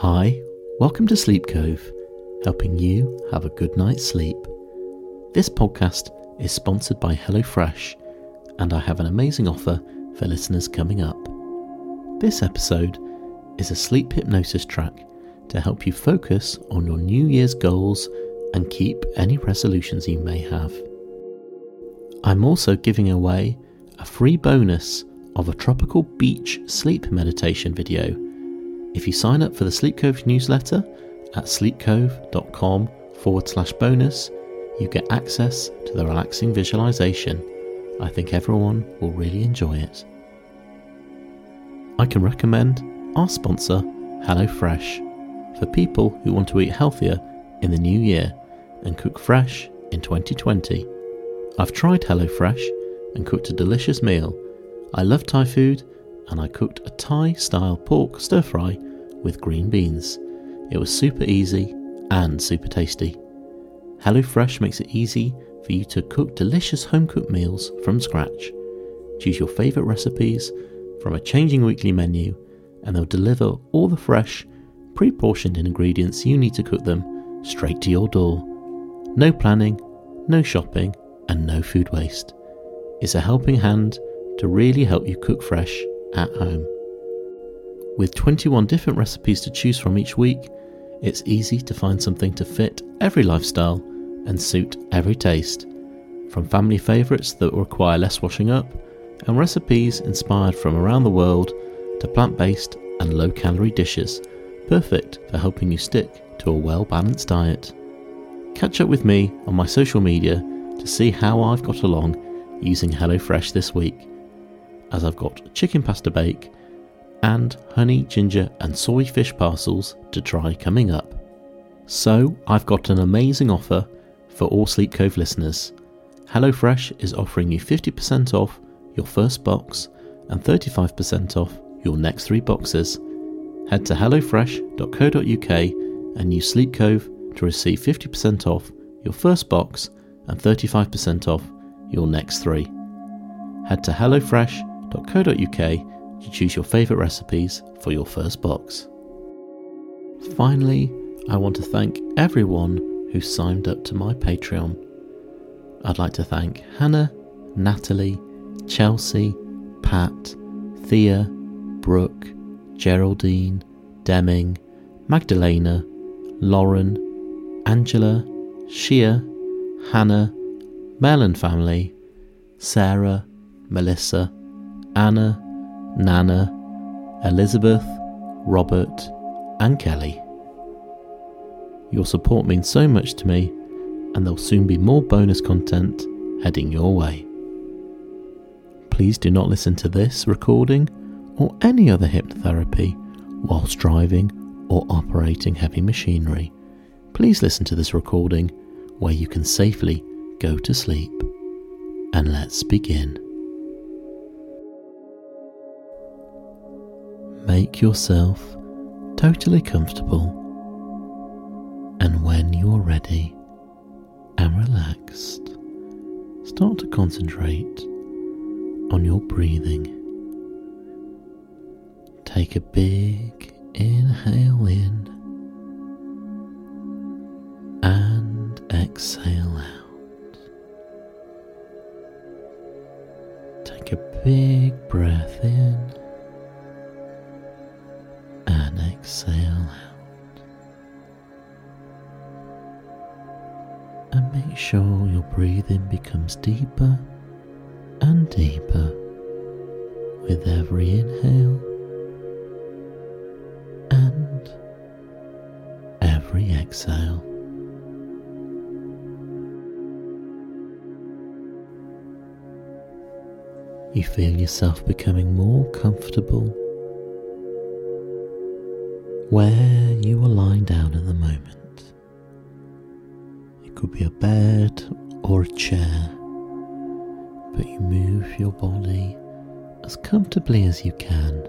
Hi, welcome to Sleep Cove, helping you have a good night's sleep. This podcast is sponsored by HelloFresh, and I have an amazing offer for listeners coming up. This episode is a sleep hypnosis track to help you focus on your New Year's goals and keep any resolutions you may have. I'm also giving away a free bonus of a tropical beach sleep meditation video if you sign up for the Sleep Cove newsletter at sleepcove.com forward slash bonus, you get access to the relaxing visualization. I think everyone will really enjoy it. I can recommend our sponsor, HelloFresh, for people who want to eat healthier in the new year and cook fresh in 2020. I've tried HelloFresh and cooked a delicious meal. I love Thai food and I cooked a Thai style pork stir fry with green beans. It was super easy and super tasty. HelloFresh makes it easy for you to cook delicious home cooked meals from scratch. Choose your favourite recipes from a changing weekly menu, and they'll deliver all the fresh, pre portioned ingredients you need to cook them straight to your door. No planning, no shopping, and no food waste. It's a helping hand to really help you cook fresh at home. With 21 different recipes to choose from each week, it's easy to find something to fit every lifestyle and suit every taste. From family favourites that require less washing up, and recipes inspired from around the world to plant based and low calorie dishes, perfect for helping you stick to a well balanced diet. Catch up with me on my social media to see how I've got along using HelloFresh this week, as I've got chicken pasta bake and honey, ginger, and soy fish parcels to try coming up. So, I've got an amazing offer for all Sleep Cove listeners. HelloFresh is offering you 50% off your first box and 35% off your next three boxes. Head to hellofresh.co.uk and use Sleep Cove to receive 50% off your first box and 35% off your next three. Head to hellofresh.co.uk to choose your favourite recipes for your first box. Finally, I want to thank everyone who signed up to my Patreon. I'd like to thank Hannah, Natalie, Chelsea, Pat, Thea, Brooke, Geraldine, Deming, Magdalena, Lauren, Angela, Shia, Hannah, Mel family, Sarah, Melissa, Anna, Nana, Elizabeth, Robert, and Kelly. Your support means so much to me, and there'll soon be more bonus content heading your way. Please do not listen to this recording or any other hypnotherapy whilst driving or operating heavy machinery. Please listen to this recording where you can safely go to sleep. And let's begin. Make yourself totally comfortable, and when you're ready and relaxed, start to concentrate on your breathing. Take a big inhale in and exhale out. Take a big breath in exhale out. And make sure your breathing becomes deeper and deeper with every inhale and every exhale. You feel yourself becoming more comfortable where you are lying down at the moment. It could be a bed or a chair, but you move your body as comfortably as you can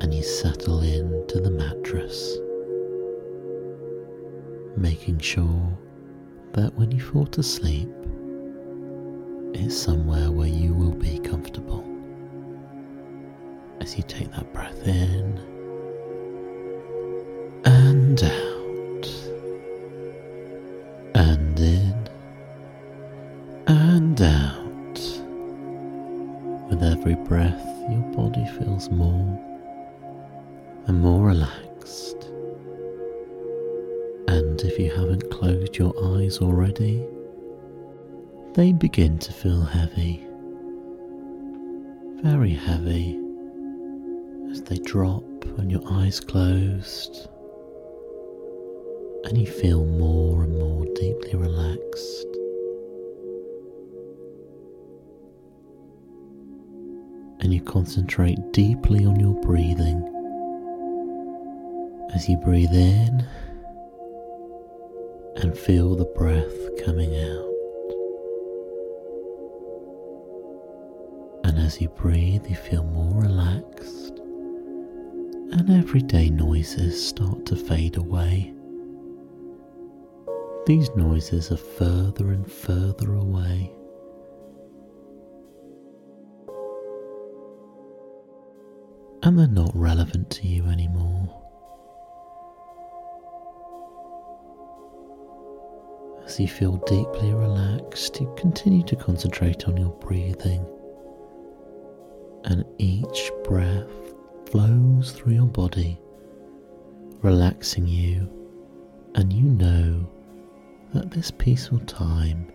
and you settle into the mattress, making sure that when you fall to sleep, it's somewhere where you will be comfortable. As you take that breath in and out, and in and out. With every breath, your body feels more and more relaxed. And if you haven't closed your eyes already, they begin to feel heavy, very heavy, as they drop and your eyes closed, and you feel more and more deeply relaxed. And you concentrate deeply on your breathing as you breathe in and feel the breath coming out. And as you breathe, you feel more relaxed, and everyday noises start to fade away. These noises are further and further away. And they're not relevant to you anymore. As you feel deeply relaxed, you continue to concentrate on your breathing, and each breath flows through your body, relaxing you, and you know that this peaceful time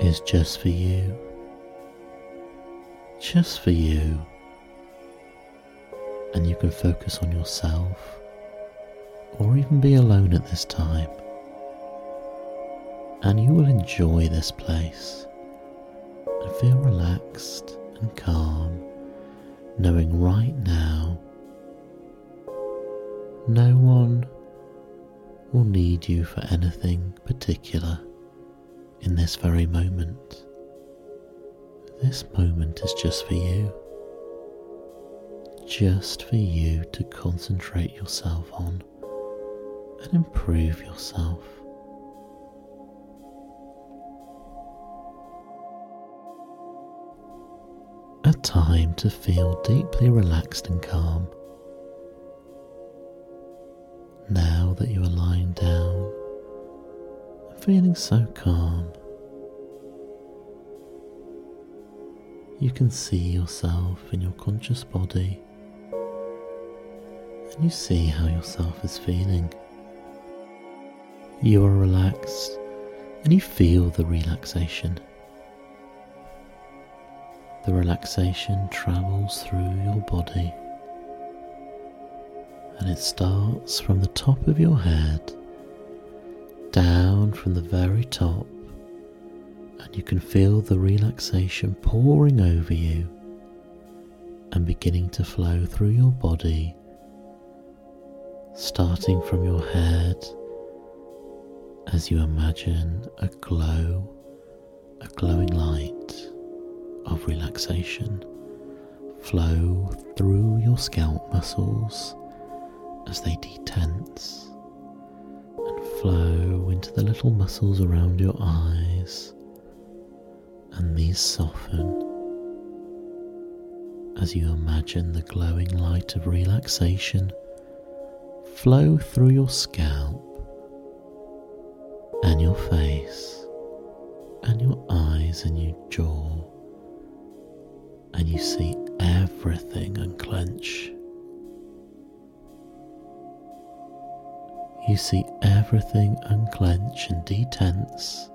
is just for you. Just for you. And you can focus on yourself or even be alone at this time and you will enjoy this place and feel relaxed and calm, knowing right now no one will need you for anything particular in this very moment. This moment is just for you. Just for you to concentrate yourself on and improve yourself. a time to feel deeply relaxed and calm. Now that you are lying down and feeling so calm, you can see yourself in your conscious body and you see how yourself is feeling. You are relaxed and you feel the relaxation. The relaxation travels through your body and it starts from the top of your head down from the very top, and you can feel the relaxation pouring over you and beginning to flow through your body, starting from your head as you imagine a glow, a glowing light of relaxation flow through your scalp muscles as they detense and flow into the little muscles around your eyes, and these soften as you imagine the glowing light of relaxation flow through your scalp and your face and your eyes and your jaw and you see everything unclench. You see everything unclench and detense,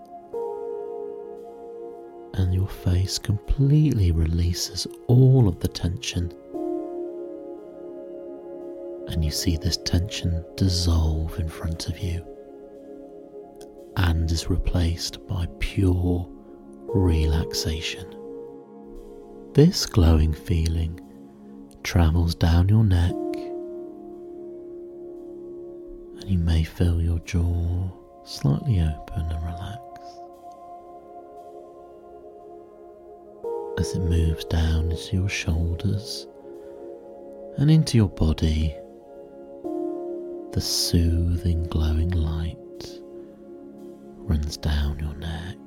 and your face completely releases all of the tension. And you see this tension dissolve in front of you and is replaced by pure relaxation. This glowing feeling travels down your neck, you may feel your jaw slightly open and relax as it moves down into your shoulders and into your body. The soothing glowing light runs down your neck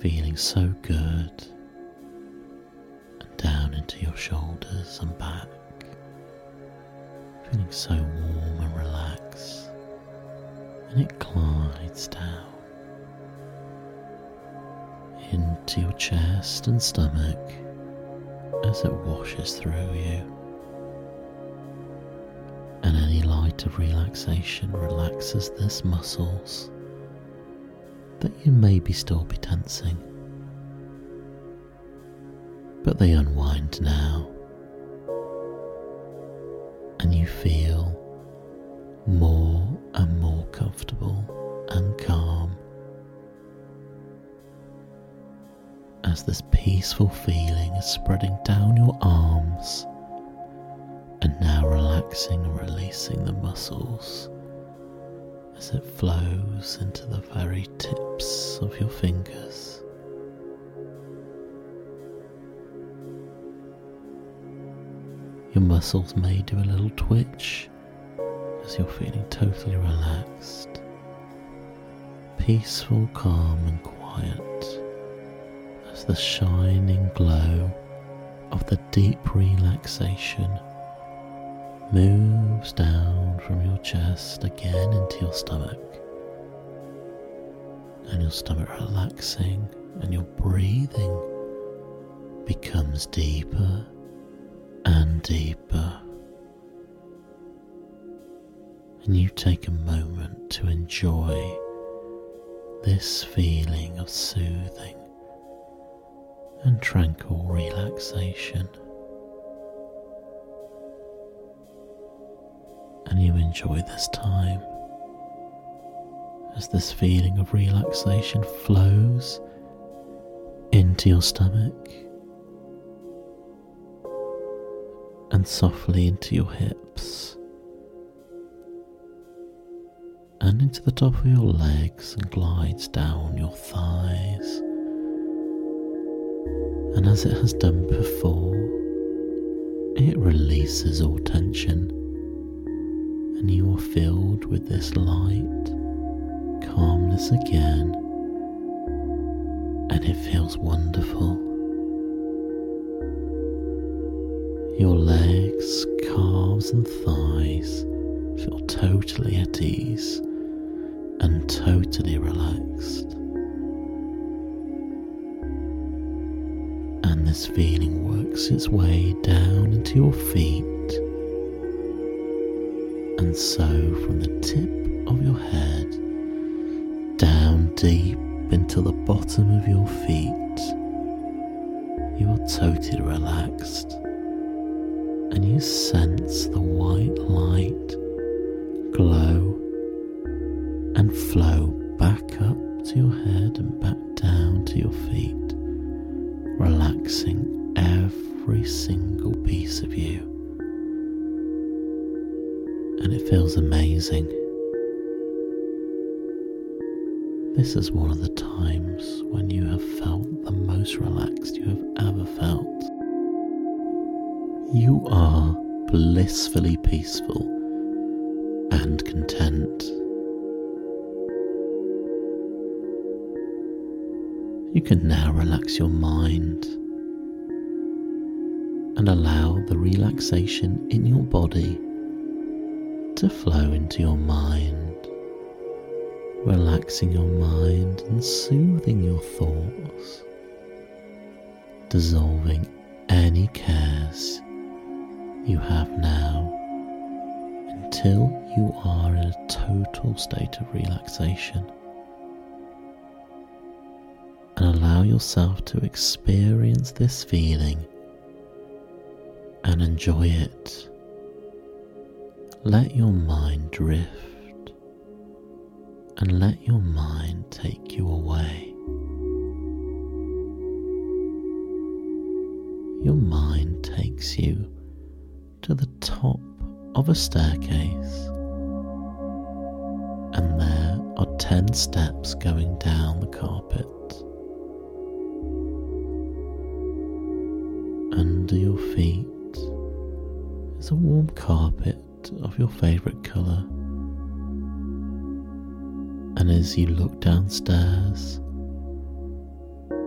feeling so good, and down into your shoulders and back, feeling so warm and relaxed, and it glides down into your chest and stomach as it washes through you. And any light of relaxation relaxes these muscles that you maybe still be tensing. But they unwind now, and you feel more and more comfortable and calm as this peaceful feeling is spreading down your arms and now relaxing and releasing the muscles as it flows into the very tips of your fingers. Your muscles may do a little twitch as you're feeling totally relaxed, peaceful, calm, and quiet as the shining glow of the deep relaxation moves down from your chest again into your stomach. And your stomach relaxing, and your breathing becomes deeper and deeper. And you take a moment to enjoy this feeling of soothing and tranquil relaxation. and you enjoy this time as this feeling of relaxation flows into your stomach and softly into your hips and into the top of your legs and glides down your thighs. And as it has done before, it releases all tension and you are filled with this light calmness again, and it feels wonderful. Your legs, calves, and thighs feel totally at ease and totally relaxed. And this feeling works its way down into your feet and so from the tip of your head down deep into the bottom of your feet, you are totally relaxed and you sense the white light glow and flow back up to your head and back down to your feet, relaxing every single piece of you and it feels amazing. This is one of the times when you have felt the most relaxed You are blissfully peaceful and content. You can now relax your mind and allow the relaxation in your body to flow into your mind, relaxing your mind and soothing your thoughts, dissolving any cares you have now until you are in a total state of relaxation. And allow yourself to experience this feeling and enjoy it let your mind drift and let your mind take you away. Your mind takes you to the top of a staircase, and there are ten steps going down the carpet. Under your feet is a warm carpet of your favourite colour. And as you look downstairs,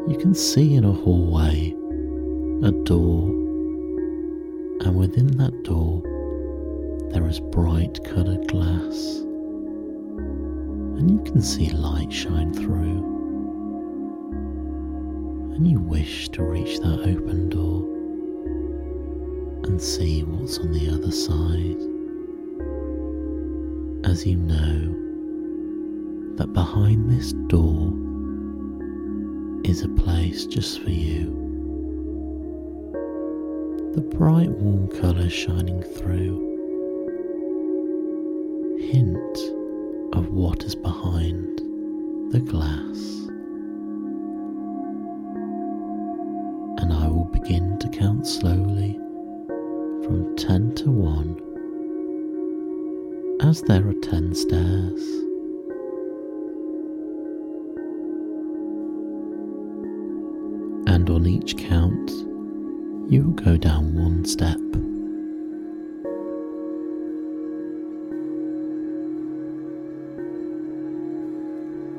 you can see in a hallway a door, and within that door, there is bright coloured glass, and you can see light shine through. And you wish to reach that open door and see what's on the other side. As you know that behind this door is a place just for you. The bright warm colours shining through hint of what is behind the glass. And I will begin to count slowly from 10 to 1 as there are 10 stairs. You will go down one step.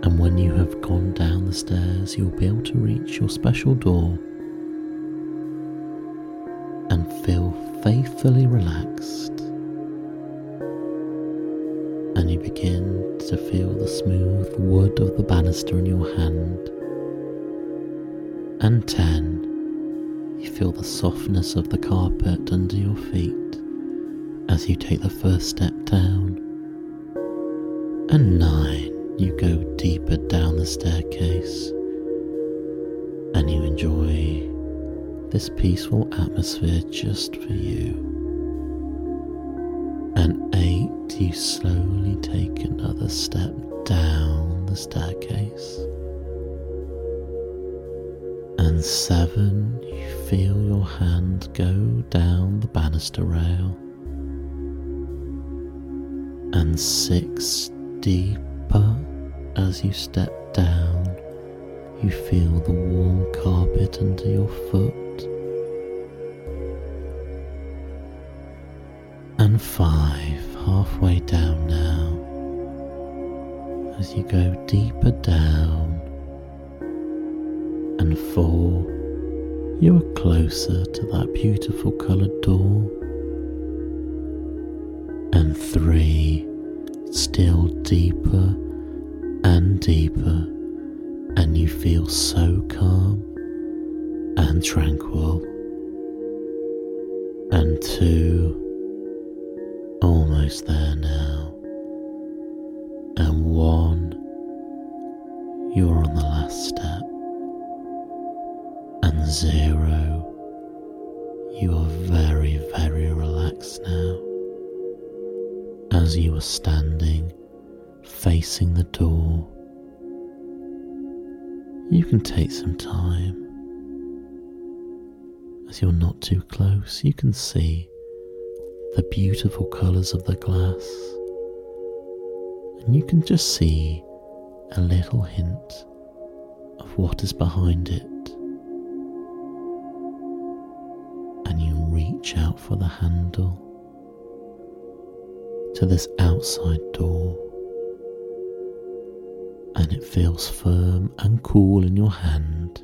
And when you have gone down the stairs, you'll be able to reach your special door and feel faithfully relaxed. And you begin to feel the smooth wood of the banister in your hand. And 10, you feel the softness of the carpet under your feet as you take the first step down. And 9, you go deeper down the staircase and you enjoy this peaceful atmosphere just for you. And eight, you slowly take another step down the staircase. Seven, you feel your hand go down the banister rail. And six, deeper as you step down, you feel the warm carpet under your foot. And five, halfway down now, as you go deeper down. And four, you are closer to that beautiful coloured door. And three, still deeper and deeper, and you feel so calm and tranquil. And two, almost there now. And one, you're on the last step. Zero, you are very, very relaxed now. As you are standing facing the door, you can take some time. As you're not too close, you can see the beautiful colours of the glass, and you can just see a little hint of what is behind it. For the handle to this outside door, and it feels firm and cool in your hand.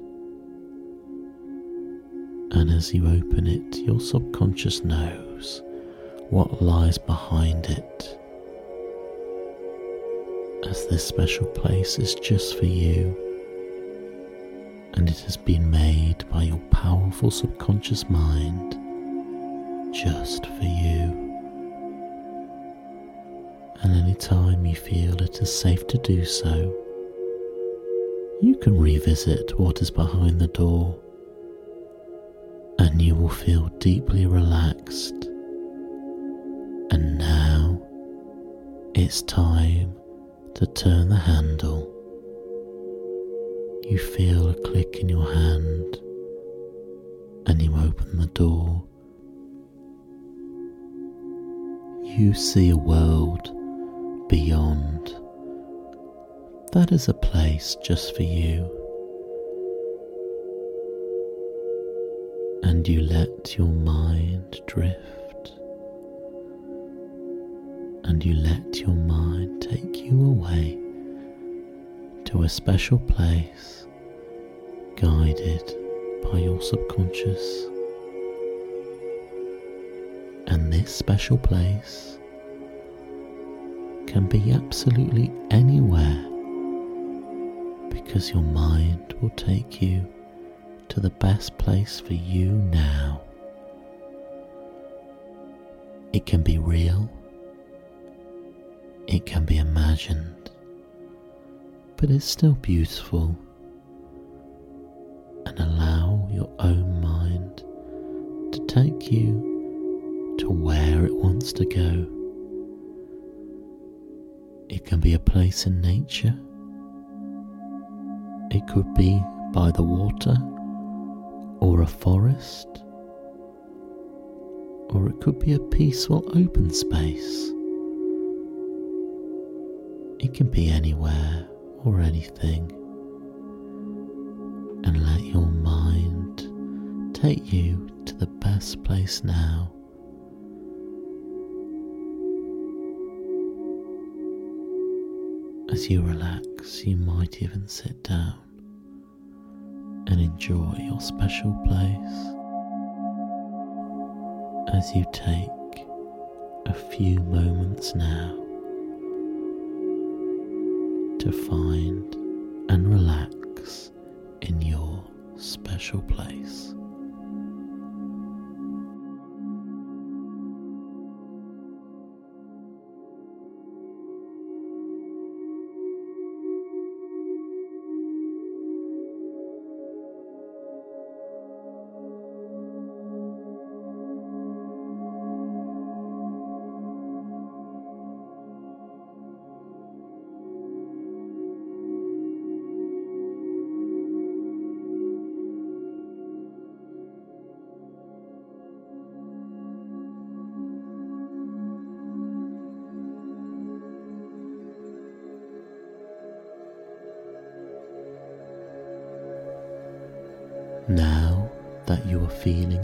And as you open it, your subconscious knows what lies behind it. As this special place is just for you, and it has been made by your powerful subconscious mind just for you. And any time you feel it is safe to do so, you can revisit what is behind the door, and you will feel deeply relaxed and now it's time to turn the handle. You feel a click in your hand and you open the door. You see a world beyond. That is a place just for you. And you let your mind drift and you let your mind take you away to a special place guided by your subconscious. And this special place can be absolutely anywhere because your mind will take you to the best place for you now. It can be real, it can be imagined, but it's still beautiful. And allow your own mind to take you to where it wants to go. It can be a place in nature. It could be by the water or a forest. Or it could be a peaceful open space. It can be anywhere or anything. And let your mind take you to the best place now. As you relax, you might even sit down and enjoy your special place as you take a few moments now to find and relax in your special place.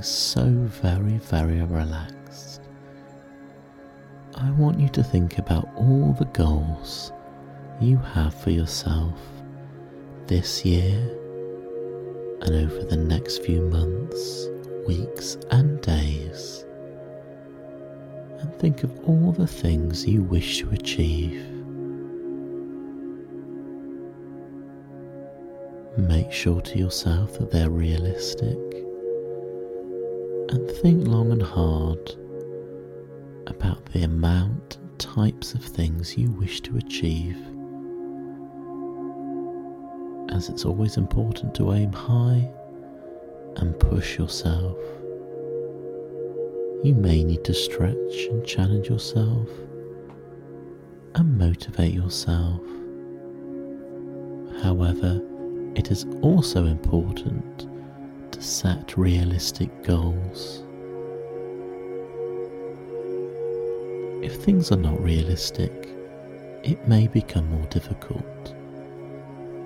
So very, very relaxed, I want you to think about all the goals you have for yourself this year and over the next few months, weeks, and days. And think of all the things you wish to achieve. Make sure to yourself that they're realistic and think long and hard about the amount and types of things you wish to achieve. As it's always important to aim high and push yourself. You may need to stretch and challenge yourself and motivate yourself. However, it is also important set realistic goals. If things are not realistic, it may become more difficult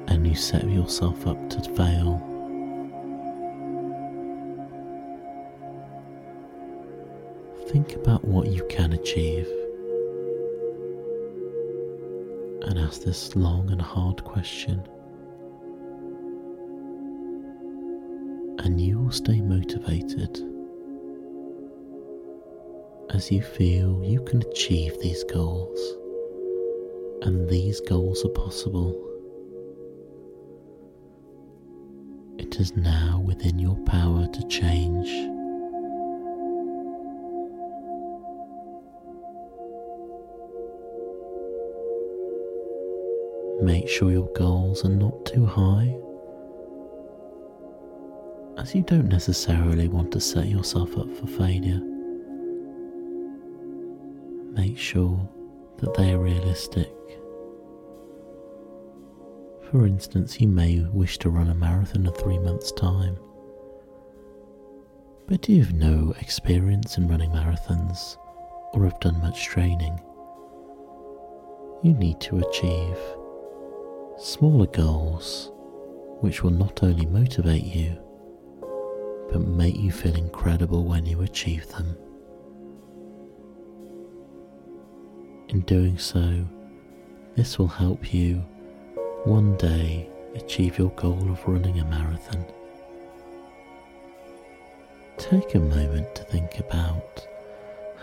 and you set yourself up to fail. Think about what you can achieve and ask this long and hard question. And you will stay motivated as you feel you can achieve these goals and these goals are possible. It is now within your power to change. Make sure your goals are not too high as you don't necessarily want to set yourself up for failure. Make sure that they are realistic. For instance, you may wish to run a marathon in three months' time, but you have no experience in running marathons or have done much training. You need to achieve smaller goals which will not only motivate you but make you feel incredible when you achieve them. In doing so, this will help you one day achieve your goal of running a marathon. Take a moment to think about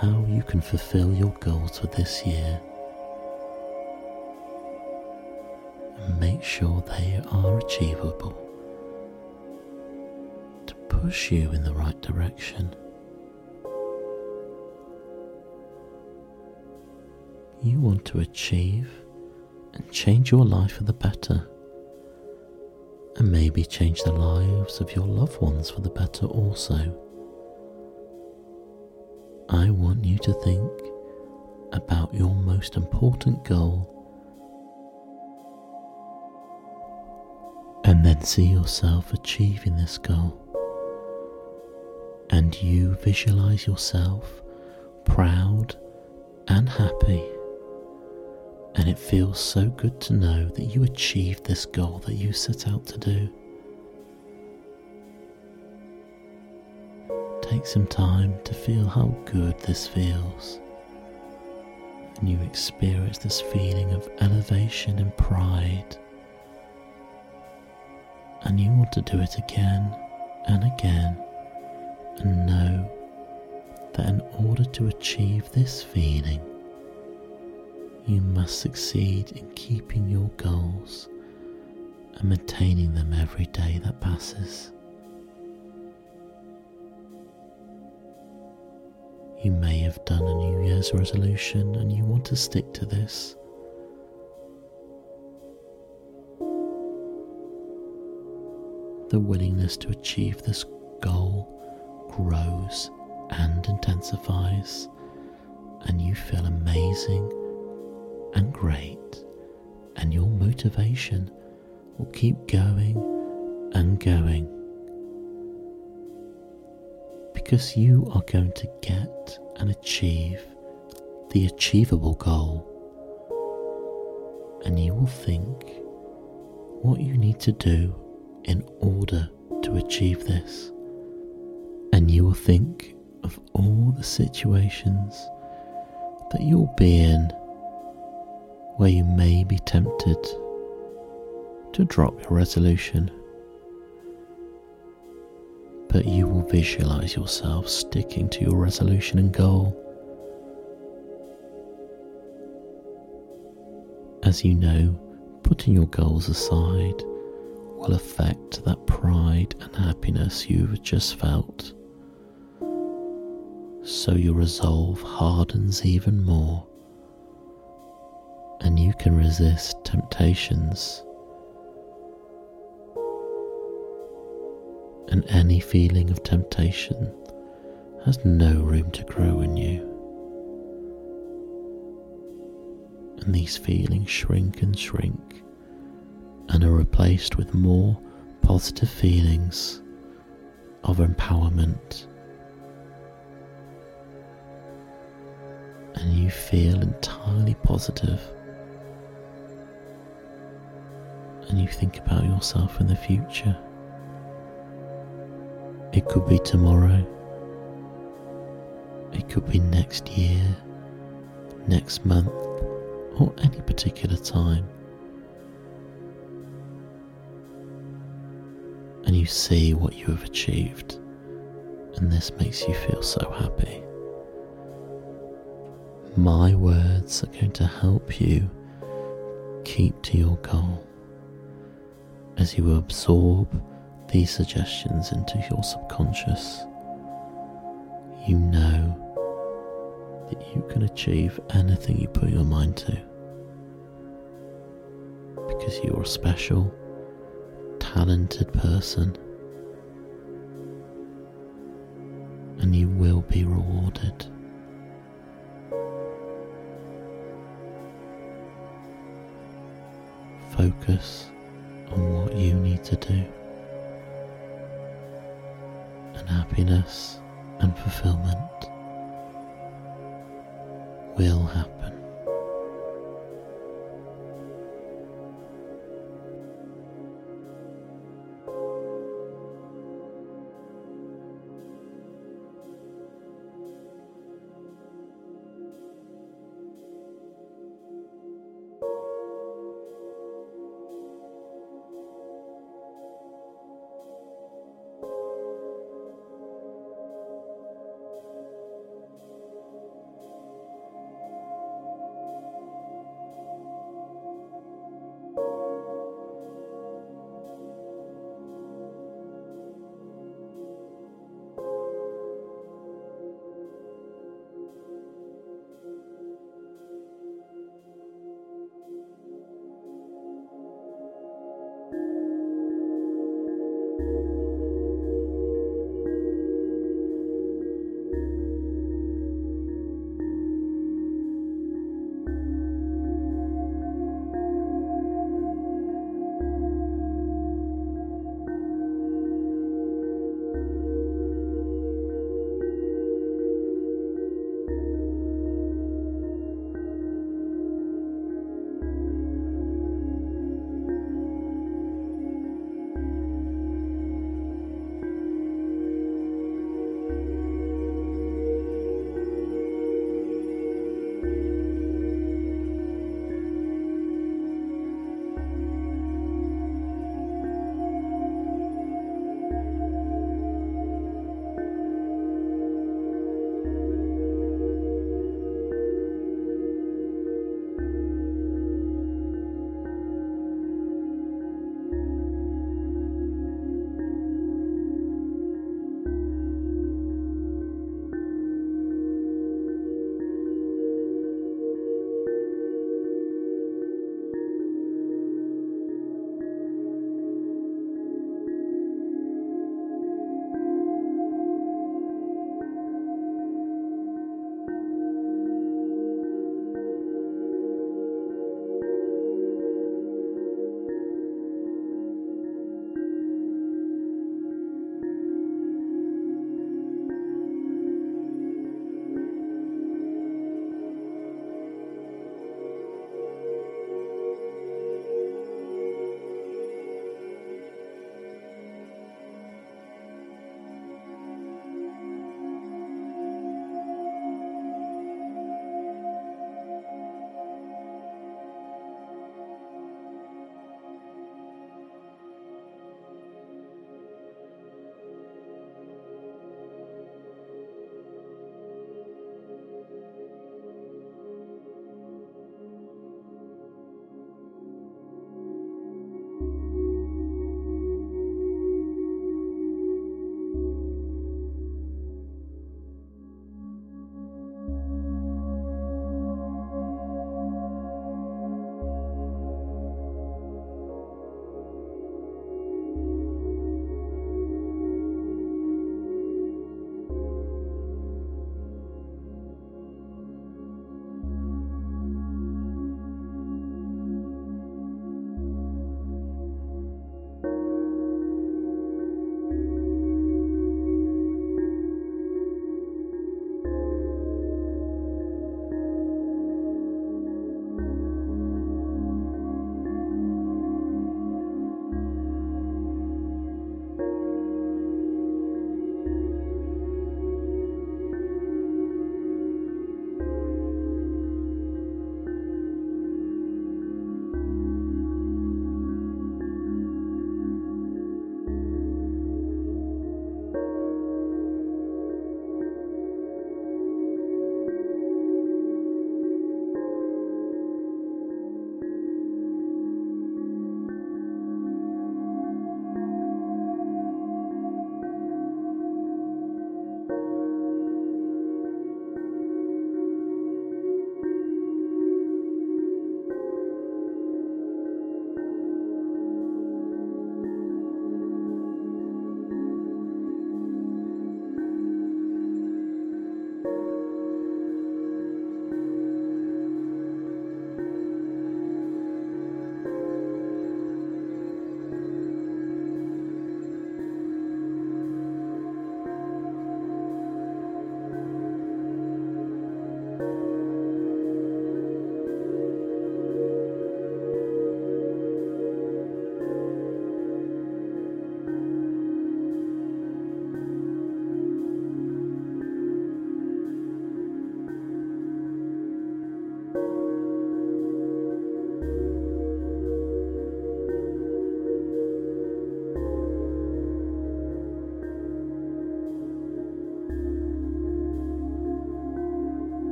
how you can fulfill your goals for this year and make sure they are achievable push you in the right direction. You want to achieve and change your life for the better, and maybe change the lives of your loved ones for the better also. I want you to think about your most important goal and then see yourself achieving this goal. And you visualize yourself proud and happy. And it feels so good to know that you achieved this goal that you set out to do. Take some time to feel how good this feels. And you experience this feeling of elevation and pride. And you want to do it again and again and know that in order to achieve this feeling, you must succeed in keeping your goals and maintaining them every day that passes. You may have done a New Year's resolution and you want to stick to this. The willingness to achieve this goal grows and intensifies, and you feel amazing and great, and your motivation will keep going and going. Because you are going to get and achieve the achievable goal, and you will think what you need to do in order to achieve this, you will think of all the situations that you'll be in where you may be tempted to drop your resolution but you will visualize yourself sticking to your resolution and goal. As you know, putting your goals aside will affect that pride and happiness you've just felt. So your resolve hardens even more, and you can resist temptations and any feeling of temptation has no room to grow in you. And these feelings shrink and shrink and are replaced with more positive feelings of empowerment. And you feel entirely positive. And you think about yourself in the future. It could be tomorrow. It could be next year, next month, or any particular time. And you see what you have achieved, and this makes you feel so happy. My words are going to help you keep to your goal as you absorb these suggestions into your subconscious, you know that you can achieve anything you put your mind to. Because you're a special, talented person. And you will be rewarded. Focus on what you need to do And happiness and fulfillment will happen.